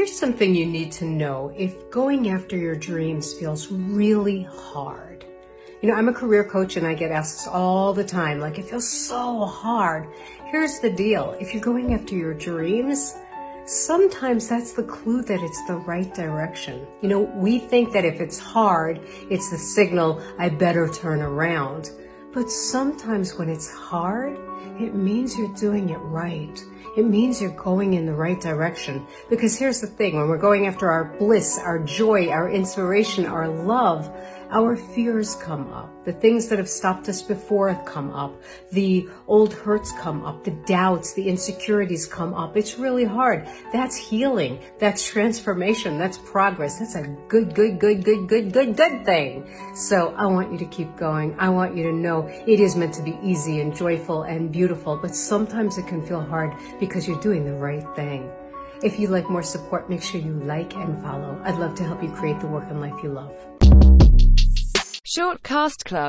Here's something you need to know if going after your dreams feels really hard. You know, I'm a career coach and I get asked all the time, like, it feels so hard. Here's the deal if you're going after your dreams, sometimes that's the clue that it's the right direction. You know, we think that if it's hard, it's the signal I better turn around. But sometimes when it's hard, it means you're doing it right. It means you're going in the right direction. Because here's the thing when we're going after our bliss, our joy, our inspiration, our love, our fears come up. The things that have stopped us before come up. The old hurts come up. The doubts, the insecurities come up. It's really hard. That's healing. That's transformation. That's progress. That's a good, good, good, good, good, good, good thing. So I want you to keep going. I want you to know it is meant to be easy and joyful and beautiful, but sometimes it can feel hard because you're doing the right thing. If you'd like more support, make sure you like and follow. I'd love to help you create the work and life you love. Shortcast Club